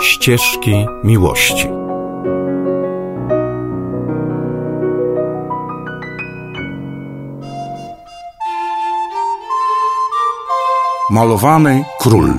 Ścieżki miłości. Malowany król.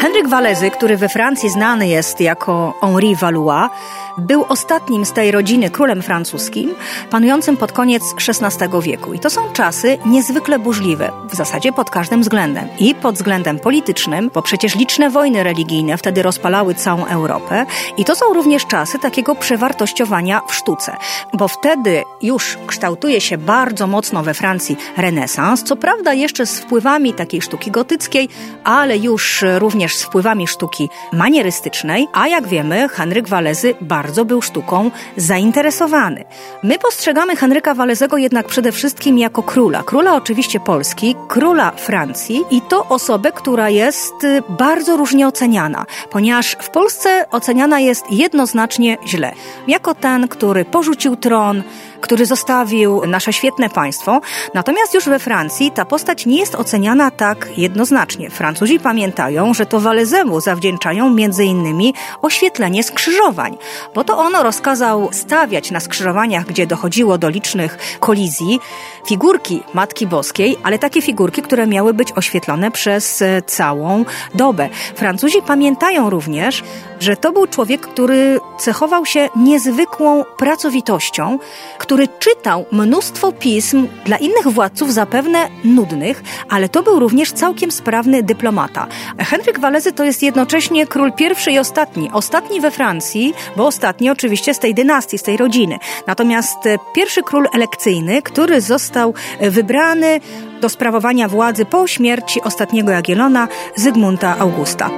Henryk Walezy, który we Francji znany jest jako Henri Valois, był ostatnim z tej rodziny królem francuskim, panującym pod koniec XVI wieku. I to są czasy niezwykle burzliwe, w zasadzie pod każdym względem. I pod względem politycznym, bo przecież liczne wojny religijne wtedy rozpalały całą Europę. I to są również czasy takiego przewartościowania w sztuce, bo wtedy już kształtuje się bardzo mocno we Francji renesans, co prawda jeszcze z wpływami takiej sztuki gotyckiej, ale już również z wpływami sztuki manierystycznej, a jak wiemy, Henryk Walezy bardzo był sztuką zainteresowany. My postrzegamy Henryka Walezego jednak przede wszystkim jako króla. Króla oczywiście Polski, króla Francji i to osobę, która jest y, bardzo różnie oceniana, ponieważ w Polsce oceniana jest jednoznacznie źle. Jako ten, który porzucił tron, który zostawił nasze świetne państwo. Natomiast już we Francji ta postać nie jest oceniana tak jednoznacznie. Francuzi pamiętają, że to Walezemu zawdzięczają innymi oświetlenie skrzyżowań, bo to ono rozkazał stawiać na skrzyżowaniach, gdzie dochodziło do licznych kolizji, figurki Matki Boskiej, ale takie figurki, które miały być oświetlone przez e, całą dobę. Francuzi pamiętają również, że to był człowiek, który cechował się niezwykłą pracowitością, który czytał mnóstwo pism dla innych władców, zapewne nudnych, ale to był również całkiem sprawny dyplomata. Henryk Walezy to jest jednocześnie król pierwszy i ostatni. Ostatni we Francji, bo ostatni oczywiście z tej dynastii, z tej rodziny. Natomiast e, pierwszy król elekcyjny, który został e, wybrany do sprawowania władzy po śmierci ostatniego Jagiellona, Zygmunta Augusta.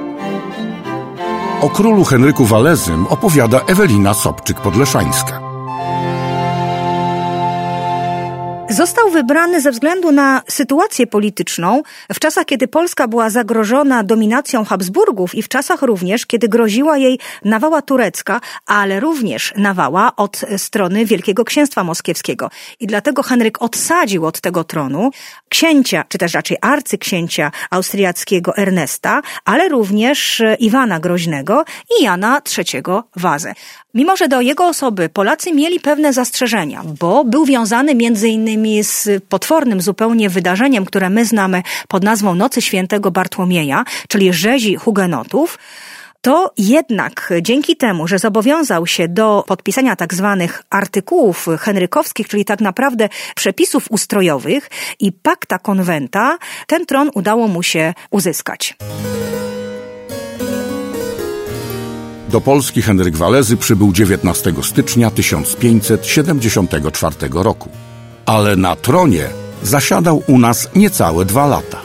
O królu Henryku Walezym opowiada Ewelina Sobczyk-Podleszańska. Został wybrany ze względu na sytuację polityczną w czasach, kiedy Polska była zagrożona dominacją Habsburgów i w czasach również, kiedy groziła jej nawała turecka, ale również nawała od strony Wielkiego Księstwa Moskiewskiego. I dlatego Henryk odsadził od tego tronu księcia, czy też raczej arcyksięcia austriackiego Ernesta, ale również Iwana Groźnego i Jana III Wazę. Mimo, że do jego osoby Polacy mieli pewne zastrzeżenia, bo był wiązany między innymi z potwornym zupełnie wydarzeniem, które my znamy pod nazwą Nocy Świętego Bartłomieja, czyli rzezi hugenotów, to jednak dzięki temu, że zobowiązał się do podpisania tak zwanych artykułów henrykowskich, czyli tak naprawdę przepisów ustrojowych i pakta konwenta, ten tron udało mu się uzyskać. Do Polski Henryk Walezy przybył 19 stycznia 1574 roku. Ale na tronie zasiadał u nas niecałe dwa lata.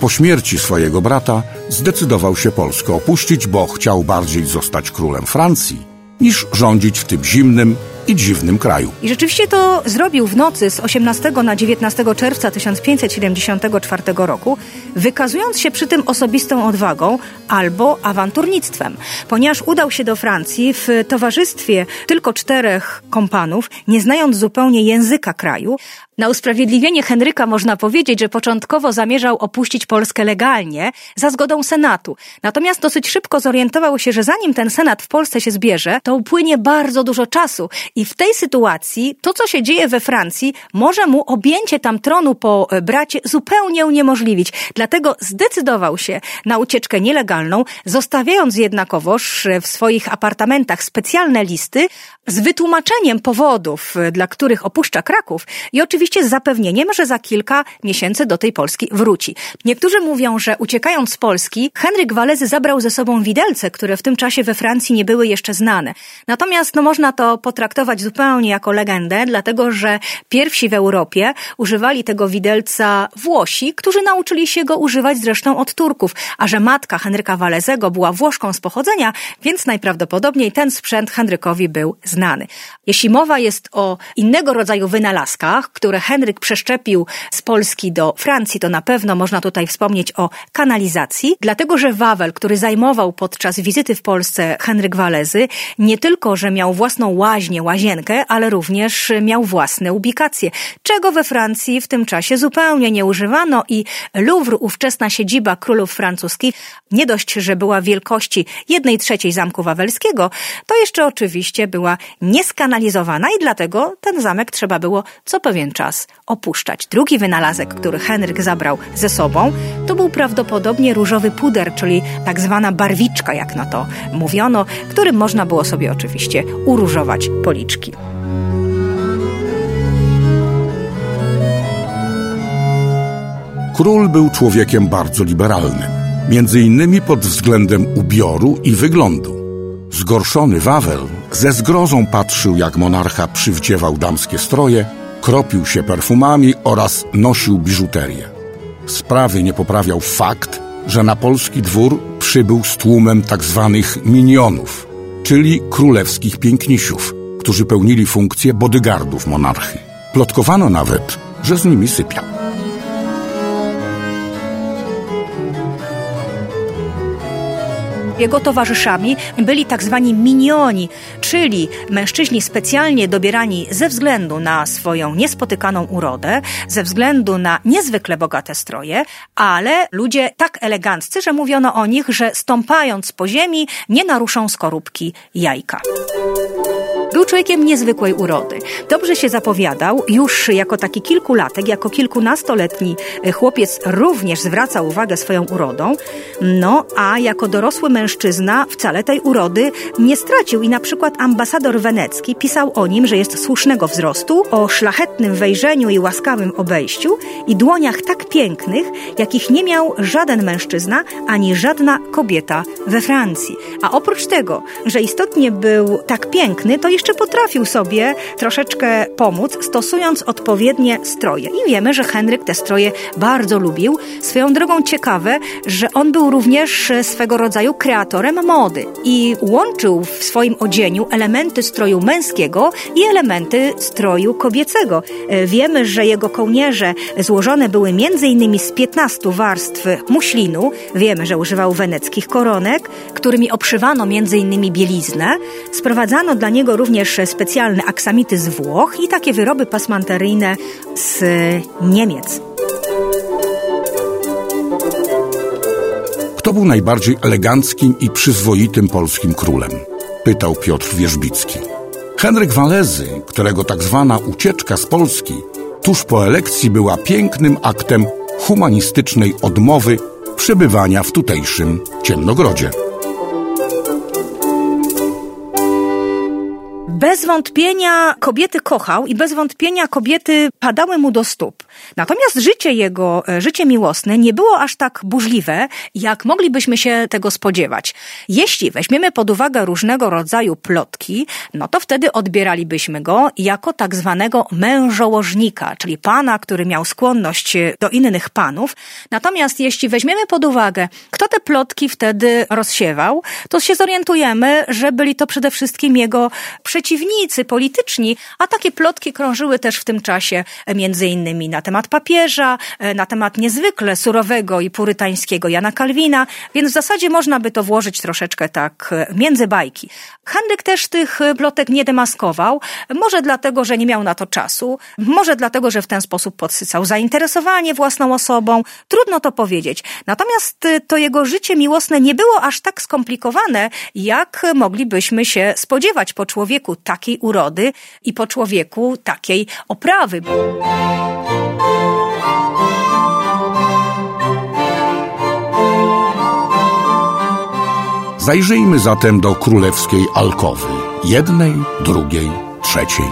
Po śmierci swojego brata zdecydował się Polskę opuścić, bo chciał bardziej zostać królem Francji niż rządzić w tym zimnym i dziwnym kraju. I rzeczywiście to zrobił w nocy z 18 na 19 czerwca 1574 roku, wykazując się przy tym osobistą odwagą albo awanturnictwem, ponieważ udał się do Francji w towarzystwie tylko czterech kompanów, nie znając zupełnie języka kraju, na usprawiedliwienie Henryka można powiedzieć, że początkowo zamierzał opuścić Polskę legalnie, za zgodą Senatu. Natomiast dosyć szybko zorientował się, że zanim ten Senat w Polsce się zbierze, to upłynie bardzo dużo czasu. I w tej sytuacji to, co się dzieje we Francji, może mu objęcie tam tronu po e, bracie zupełnie uniemożliwić. Dlatego zdecydował się na ucieczkę nielegalną, zostawiając jednakowoż w swoich apartamentach specjalne listy z wytłumaczeniem powodów, e, dla których opuszcza Kraków i oczywiście z zapewnieniem, że za kilka miesięcy do tej Polski wróci. Niektórzy mówią, że uciekając z Polski, Henryk Walezy zabrał ze sobą widelce, które w tym czasie we Francji nie były jeszcze znane. Natomiast no, można to potraktować traktować zupełnie jako legendę, dlatego że pierwsi w Europie używali tego widelca Włosi, którzy nauczyli się go używać zresztą od Turków, a że matka Henryka Walezego była Włoszką z pochodzenia, więc najprawdopodobniej ten sprzęt Henrykowi był znany. Jeśli mowa jest o innego rodzaju wynalazkach, które Henryk przeszczepił z Polski do Francji, to na pewno można tutaj wspomnieć o kanalizacji, dlatego że Wawel, który zajmował podczas wizyty w Polsce Henryk Walezy, nie tylko, że miał własną łaźnię, łazienkę, ale również miał własne ubikacje, czego we Francji w tym czasie zupełnie nie używano i Louvre, ówczesna siedziba królów francuskich, nie dość, że była wielkości jednej trzeciej zamku wawelskiego, to jeszcze oczywiście była nieskanalizowana i dlatego ten zamek trzeba było co pewien czas opuszczać. Drugi wynalazek, który Henryk zabrał ze sobą, to był prawdopodobnie różowy puder, czyli tak zwana barwiczka, jak na to mówiono, którym można było sobie oczywiście uróżować policzki. Król był człowiekiem bardzo liberalnym, między innymi pod względem ubioru i wyglądu. Zgorszony Wawel ze zgrozą patrzył, jak monarcha przywdziewał damskie stroje, kropił się perfumami oraz nosił biżuterię. Sprawy nie poprawiał fakt, że na polski dwór przybył z tłumem tak zwanych minionów, czyli królewskich pięknisiów, którzy pełnili funkcję bodyguardów monarchy. Plotkowano nawet, że z nimi sypiał. Jego towarzyszami byli tak zwani minioni, czyli mężczyźni specjalnie dobierani ze względu na swoją niespotykaną urodę, ze względu na niezwykle bogate stroje, ale ludzie tak eleganccy, że mówiono o nich, że stąpając po ziemi nie naruszą skorupki jajka. Był człowiekiem niezwykłej urody. Dobrze się zapowiadał, już jako taki kilkulatek, jako kilkunastoletni chłopiec również zwraca uwagę swoją urodą, no a jako dorosły mężczyzna wcale tej urody nie stracił i na przykład ambasador wenecki pisał o nim, że jest słusznego wzrostu, o szlachetnym wejrzeniu i łaskawym obejściu i dłoniach tak pięknych, jakich nie miał żaden mężczyzna ani żadna kobieta we Francji. A oprócz tego, że istotnie był tak piękny, to jeszcze potrafił sobie troszeczkę pomóc, stosując odpowiednie stroje. I wiemy, że Henryk te stroje bardzo lubił. Swoją drogą ciekawe, że on był również swego rodzaju kreatorem mody i łączył w swoim odzieniu elementy stroju męskiego i elementy stroju kobiecego. Wiemy, że jego kołnierze złożone były m.in. z 15 warstw muślinu. Wiemy, że używał weneckich koronek, którymi obszywano m.in. bieliznę. Sprowadzano dla niego również również specjalne aksamity z Włoch i takie wyroby pasmanteryjne z Niemiec. Kto był najbardziej eleganckim i przyzwoitym polskim królem? Pytał Piotr Wierzbicki. Henryk Walezy, którego tak zwana ucieczka z Polski tuż po elekcji była pięknym aktem humanistycznej odmowy przebywania w tutejszym Ciemnogrodzie. Bez wątpienia kobiety kochał i bez wątpienia kobiety padały mu do stóp. Natomiast życie jego, e, życie miłosne nie było aż tak burzliwe, jak moglibyśmy się tego spodziewać. Jeśli weźmiemy pod uwagę różnego rodzaju plotki, no to wtedy odbieralibyśmy go jako tak zwanego mężołożnika, czyli pana, który miał skłonność do innych panów. Natomiast jeśli weźmiemy pod uwagę, kto te plotki wtedy rozsiewał, to się zorientujemy, że byli to przede wszystkim jego przeciwnicy polityczni, a takie plotki krążyły też w tym czasie między innymi na temat papieża, e, na temat niezwykle surowego i purytańskiego Jana Kalwina, więc w zasadzie można by to włożyć troszeczkę tak e, między bajki. Henryk też tych e, plotek nie demaskował, może dlatego, że nie miał na to czasu, może dlatego, że w ten sposób podsycał zainteresowanie własną osobą, trudno to powiedzieć. Natomiast to jego życie miłosne nie było aż tak skomplikowane, jak moglibyśmy się spodziewać po człowieku takiej urody i po człowieku takiej oprawy. Zajrzyjmy zatem do królewskiej alkowy. Jednej, drugiej, trzeciej.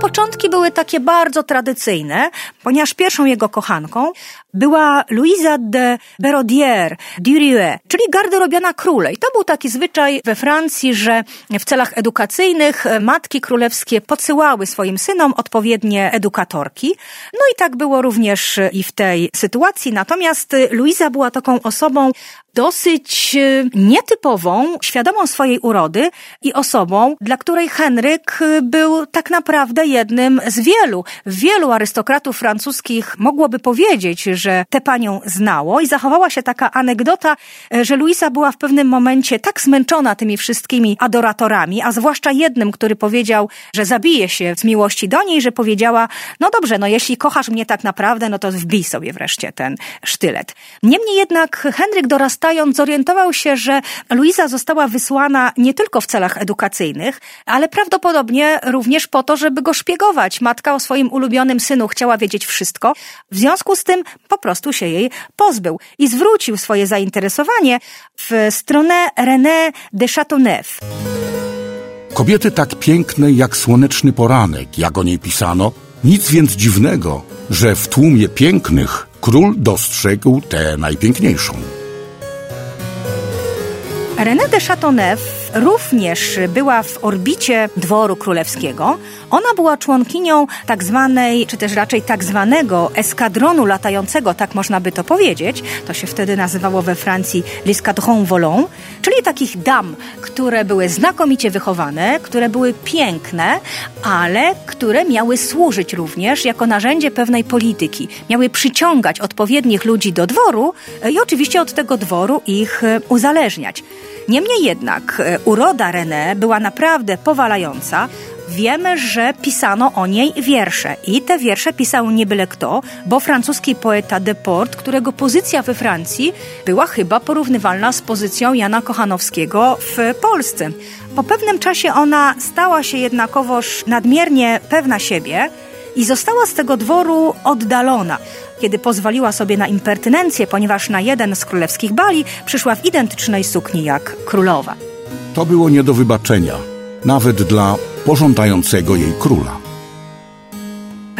Początki były takie bardzo tradycyjne, ponieważ pierwszą jego kochanką była Louisa de Berodier Durieux, czyli garderobiana króle. I to był taki zwyczaj we Francji, że w celach edukacyjnych matki królewskie podsyłały swoim synom odpowiednie edukatorki. No i tak było również i w tej sytuacji. Natomiast Luiza była taką osobą dosyć e, nietypową, świadomą swojej urody i osobą, dla której Henryk e, był tak naprawdę jednym z wielu. Wielu arystokratów francuskich mogłoby powiedzieć, że tę panią znało i zachowała się taka anegdota, e, że Luisa była w pewnym momencie tak zmęczona tymi wszystkimi adoratorami, a zwłaszcza jednym, który powiedział, że zabije się z miłości do niej, że powiedziała, no dobrze, no jeśli kochasz mnie tak naprawdę, no to wbij sobie wreszcie ten sztylet. Niemniej jednak Henryk dorastając, zorientował się, że Luiza została wysłana nie tylko w celach edukacyjnych, ale prawdopodobnie również po to, żeby go szpiegować. Matka o swoim ulubionym synu chciała wiedzieć wszystko. W związku z tym po prostu się jej pozbył i zwrócił swoje zainteresowanie w stronę René de Chateauneuf. Kobiety tak pięknej jak słoneczny poranek, jak o niej pisano, nic więc dziwnego, że w tłumie pięknych król dostrzegł tę najpiękniejszą. René de Chateauneuf również była w orbicie dworu królewskiego. Ona była członkinią tak zwanej, czy też raczej tak zwanego eskadronu latającego, tak można by to powiedzieć. To się wtedy nazywało we Francji l'escadron volant, czyli takich dam, które były znakomicie wychowane, które były piękne, ale które miały służyć również jako narzędzie pewnej polityki. Miały przyciągać odpowiednich ludzi do dworu i oczywiście od tego dworu ich uzależniać. Niemniej jednak e, uroda René była naprawdę powalająca. Wiemy, że pisano o niej wiersze i te wiersze pisał nie byle kto, bo francuski poeta Deport, którego pozycja we Francji była chyba porównywalna z pozycją Jana Kochanowskiego w Polsce. Po pewnym czasie ona stała się jednakowoż nadmiernie pewna siebie i została z tego dworu oddalona kiedy pozwoliła sobie na impertynencję, ponieważ na jeden z królewskich bali przyszła w identycznej sukni jak królowa. To było nie do wybaczenia, nawet dla pożądającego jej króla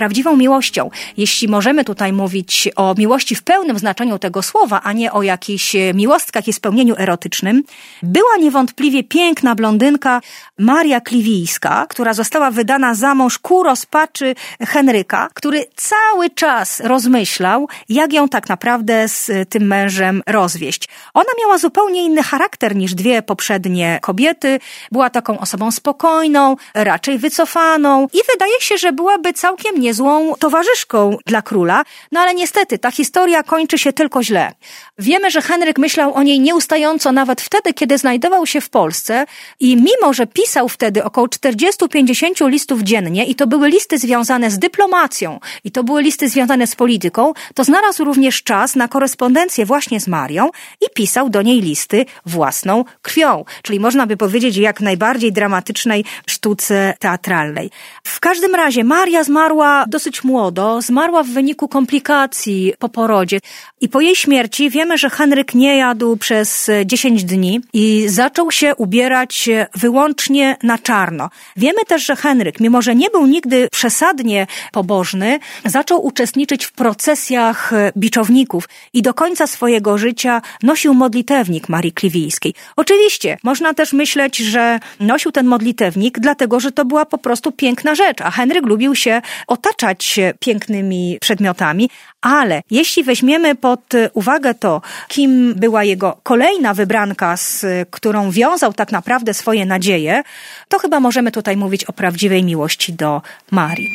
prawdziwą miłością. Jeśli możemy tutaj mówić o miłości w pełnym znaczeniu tego słowa, a nie o jakichś miłostkach i spełnieniu erotycznym, była niewątpliwie piękna blondynka Maria Kliwijska, która została wydana za mąż ku rozpaczy Henryka, który cały czas rozmyślał, jak ją tak naprawdę z tym mężem rozwieść. Ona miała zupełnie inny charakter niż dwie poprzednie kobiety. Była taką osobą spokojną, raczej wycofaną i wydaje się, że byłaby całkiem nie niezłą towarzyszką dla króla, no ale niestety ta historia kończy się tylko źle. Wiemy, że Henryk myślał o niej nieustająco nawet wtedy, kiedy znajdował się w Polsce i mimo, że pisał wtedy około 40-50 listów dziennie i to były listy związane z dyplomacją i to były listy związane z polityką, to znalazł również czas na korespondencję właśnie z Marią i pisał do niej listy własną krwią, czyli można by powiedzieć jak najbardziej dramatycznej sztuce teatralnej. W każdym razie Maria zmarła dosyć młodo, zmarła w wyniku komplikacji po porodzie i po jej śmierci wiemy, że Henryk nie jadł przez 10 dni i zaczął się ubierać wyłącznie na czarno. Wiemy też, że Henryk, mimo że nie był nigdy przesadnie pobożny, zaczął uczestniczyć w procesjach biczowników i do końca swojego życia nosił modlitewnik Marii Kliwijskiej. Oczywiście, można też myśleć, że nosił ten modlitewnik dlatego, że to była po prostu piękna rzecz, a Henryk lubił się otaczać pięknymi przedmiotami, ale jeśli weźmiemy pod uwagę to, kim była jego kolejna wybranka, z którą wiązał tak naprawdę swoje nadzieje, to chyba możemy tutaj mówić o prawdziwej miłości do Marii.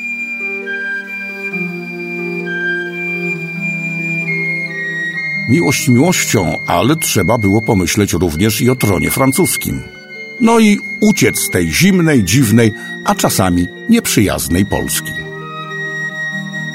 Miłość miłością, ale trzeba było pomyśleć również i o tronie francuskim. No i uciec z tej zimnej, dziwnej, a czasami nieprzyjaznej Polski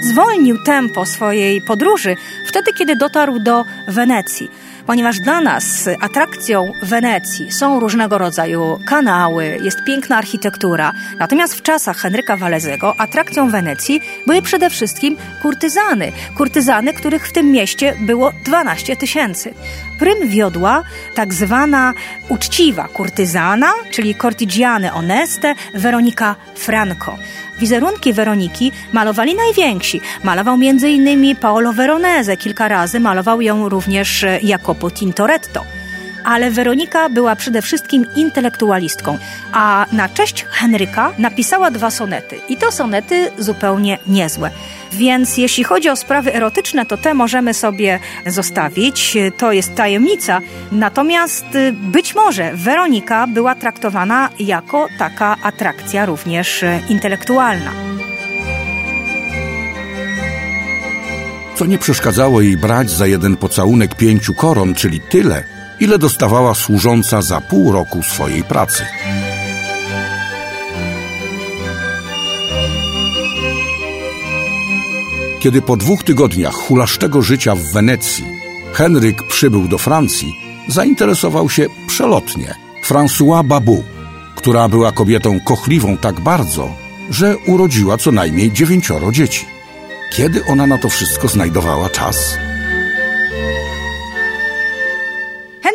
zwolnił tempo swojej podróży wtedy, kiedy dotarł do Wenecji. ponieważ dla nas atrakcją Wenecji są różnego rodzaju kanały, jest piękna architektura. Natomiast w czasach Henryka Walezego atrakcją Wenecji były przede wszystkim kurtyzany. Kurtyzany, których w tym mieście było 12 tysięcy. Prym wiodła tak zwana uczciwa kurtyzana, czyli cortigiane oneste, Weronika Franco. Wizerunki Weroniki malowali najwięksi. Malował m.in. Paolo Veronese, kilka razy malował ją również Jacopo Tintoretto ale Weronika była przede wszystkim intelektualistką, a na cześć Henryka napisała dwa sonety. I to sonety zupełnie niezłe. Więc jeśli chodzi o sprawy erotyczne, to te możemy sobie zostawić. To jest tajemnica. Natomiast y, być może Weronika była traktowana jako taka atrakcja również y, intelektualna. Co nie przeszkadzało jej brać za jeden pocałunek pięciu koron, czyli tyle, ile dostawała służąca za pół roku swojej pracy. Kiedy po dwóch tygodniach hulaszczego życia w Wenecji Henryk przybył do Francji, zainteresował się przelotnie François Babou, która była kobietą kochliwą tak bardzo, że urodziła co najmniej dziewięcioro dzieci. Kiedy ona na to wszystko znajdowała czas?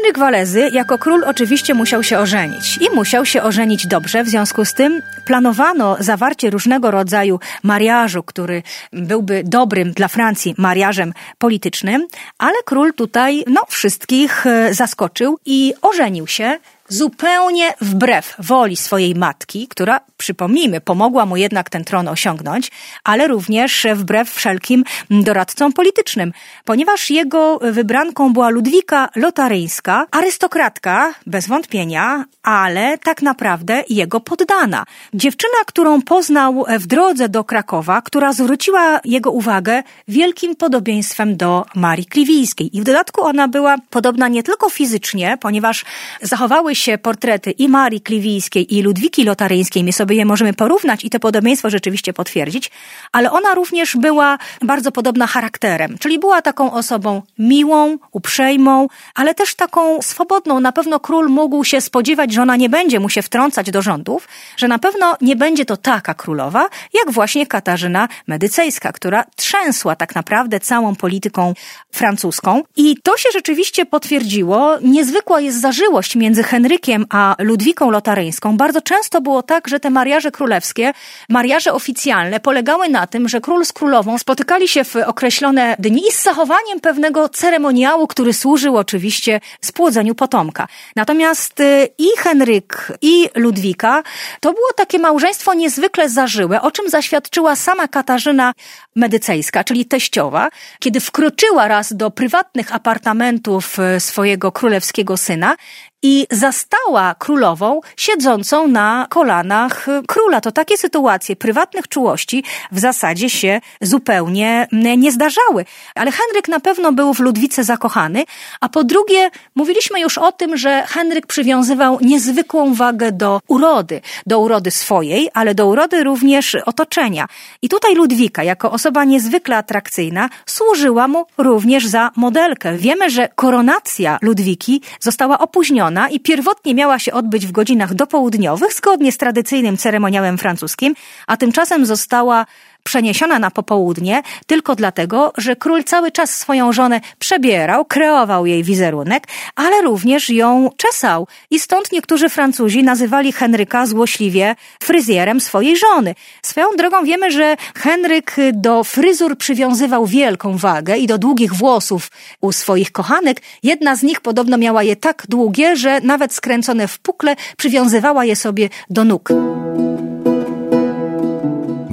Henryk Walezy jako król oczywiście musiał się ożenić i musiał się ożenić dobrze. W związku z tym planowano zawarcie różnego rodzaju mariażu, który byłby dobrym dla Francji mariażem politycznym, ale król tutaj no, wszystkich e, zaskoczył i ożenił się zupełnie wbrew woli swojej matki, która, przypomnijmy, pomogła mu jednak ten tron osiągnąć, ale również wbrew wszelkim doradcom politycznym, ponieważ jego wybranką była Ludwika Lotaryńska, arystokratka, bez wątpienia, ale tak naprawdę jego poddana. Dziewczyna, którą poznał w drodze do Krakowa, która zwróciła jego uwagę wielkim podobieństwem do Marii Kliwijskiej. I w dodatku ona była podobna nie tylko fizycznie, ponieważ zachowały się portrety i Marii Kliwijskiej, i Ludwiki Lotaryńskiej, my sobie je możemy porównać i to podobieństwo rzeczywiście potwierdzić, ale ona również była bardzo podobna charakterem, czyli była taką osobą miłą, uprzejmą, ale też taką swobodną. Na pewno król mógł się spodziewać, że ona nie będzie mu się wtrącać do rządów, że na pewno nie będzie to taka królowa, jak właśnie Katarzyna Medycejska, która trzęsła tak naprawdę całą polityką francuską. I to się rzeczywiście potwierdziło. Niezwykła jest zażyłość między Henrykiem a Ludwiką Lotaryńską. Bardzo często było tak, że te mariaże królewskie, mariaże oficjalne polegały na tym, że król z królową spotykali się w określone dni z zachowaniem pewnego ceremoniału, który służył oczywiście spłodzeniu potomka. Natomiast y, i Henryk, i Ludwika to było takie małżeństwo niezwykle zażyłe, o czym zaświadczyła sama Katarzyna Medycejska, czyli teściowa, kiedy wkroczyła raz do prywatnych apartamentów y, swojego królewskiego syna i zastała królową siedzącą na kolanach króla. To takie sytuacje prywatnych czułości w zasadzie się zupełnie nie zdarzały. Ale Henryk na pewno był w Ludwice zakochany, a po drugie mówiliśmy już o tym, że Henryk przywiązywał niezwykłą wagę do urody, do urody swojej, ale do urody również otoczenia. I tutaj Ludwika, jako osoba niezwykle atrakcyjna, służyła mu również za modelkę. Wiemy, że koronacja Ludwiki została opóźniona i pierwotnie miała się odbyć w godzinach dopołudniowych, zgodnie z tradycyjnym ceremoniałem francuskim, a tymczasem została przeniesiona na popołudnie tylko dlatego, że król cały czas swoją żonę przebierał, kreował jej wizerunek, ale również ją czesał. I stąd niektórzy Francuzi nazywali Henryka złośliwie fryzjerem swojej żony. Swoją drogą wiemy, że Henryk do fryzur przywiązywał wielką wagę i do długich włosów u swoich kochanek. Jedna z nich podobno miała je tak długie, że nawet skręcone w pukle przywiązywała je sobie do nóg.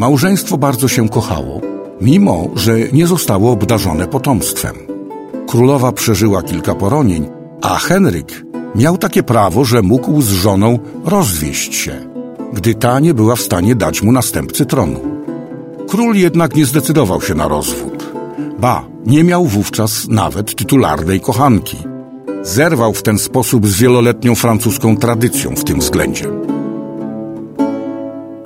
Małżeństwo bardzo się kochało, mimo że nie zostało obdarzone potomstwem. Królowa przeżyła kilka poronień, a Henryk miał takie prawo, że mógł z żoną rozwieść się, gdy ta nie była w stanie dać mu następcy tronu. Król jednak nie zdecydował się na rozwód. Ba, nie miał wówczas nawet tytularnej kochanki. Zerwał w ten sposób z wieloletnią francuską tradycją w tym względzie.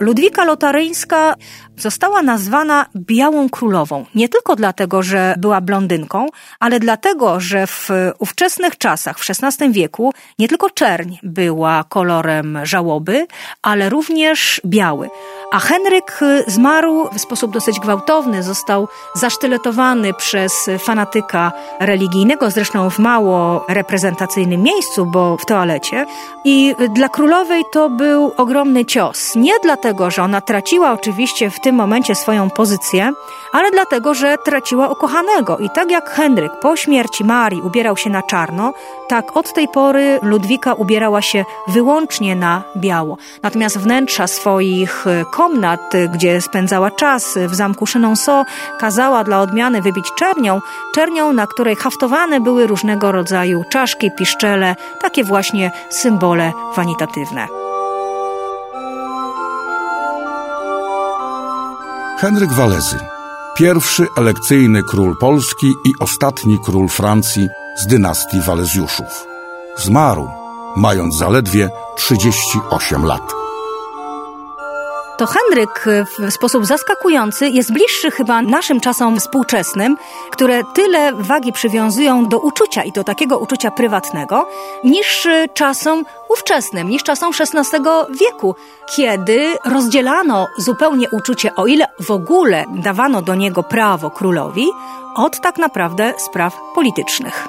Ludwika Lotaryńska została nazwana Białą Królową. Nie tylko dlatego, że była blondynką, ale dlatego, że w ówczesnych czasach, w XVI wieku, nie tylko czerń była kolorem żałoby, ale również biały. A Henryk zmarł w sposób dosyć gwałtowny, został zasztyletowany przez fanatyka religijnego, zresztą w mało reprezentacyjnym miejscu, bo w toalecie. I dla królowej to był ogromny cios. Nie dlatego, że ona traciła oczywiście w tym momencie swoją pozycję, ale dlatego, że traciła ukochanego. I tak jak Henryk po śmierci Marii ubierał się na czarno, tak od tej pory Ludwika ubierała się wyłącznie na biało. Natomiast wnętrza swoich komnat, gdzie spędzała czas w zamku Chenonceau, kazała dla odmiany wybić czernią, czernią, na której haftowane były różnego rodzaju czaszki, piszczele, takie właśnie symbole wanitatywne. Henryk Walezy, pierwszy elekcyjny król Polski i ostatni król Francji z dynastii Walezjuszów. Zmarł, mając zaledwie 38 lat to Henryk w sposób zaskakujący jest bliższy chyba naszym czasom współczesnym, które tyle wagi przywiązują do uczucia i do takiego uczucia prywatnego, niż czasom ówczesnym, niż czasom XVI wieku, kiedy rozdzielano zupełnie uczucie, o ile w ogóle dawano do niego prawo królowi, od tak naprawdę spraw politycznych.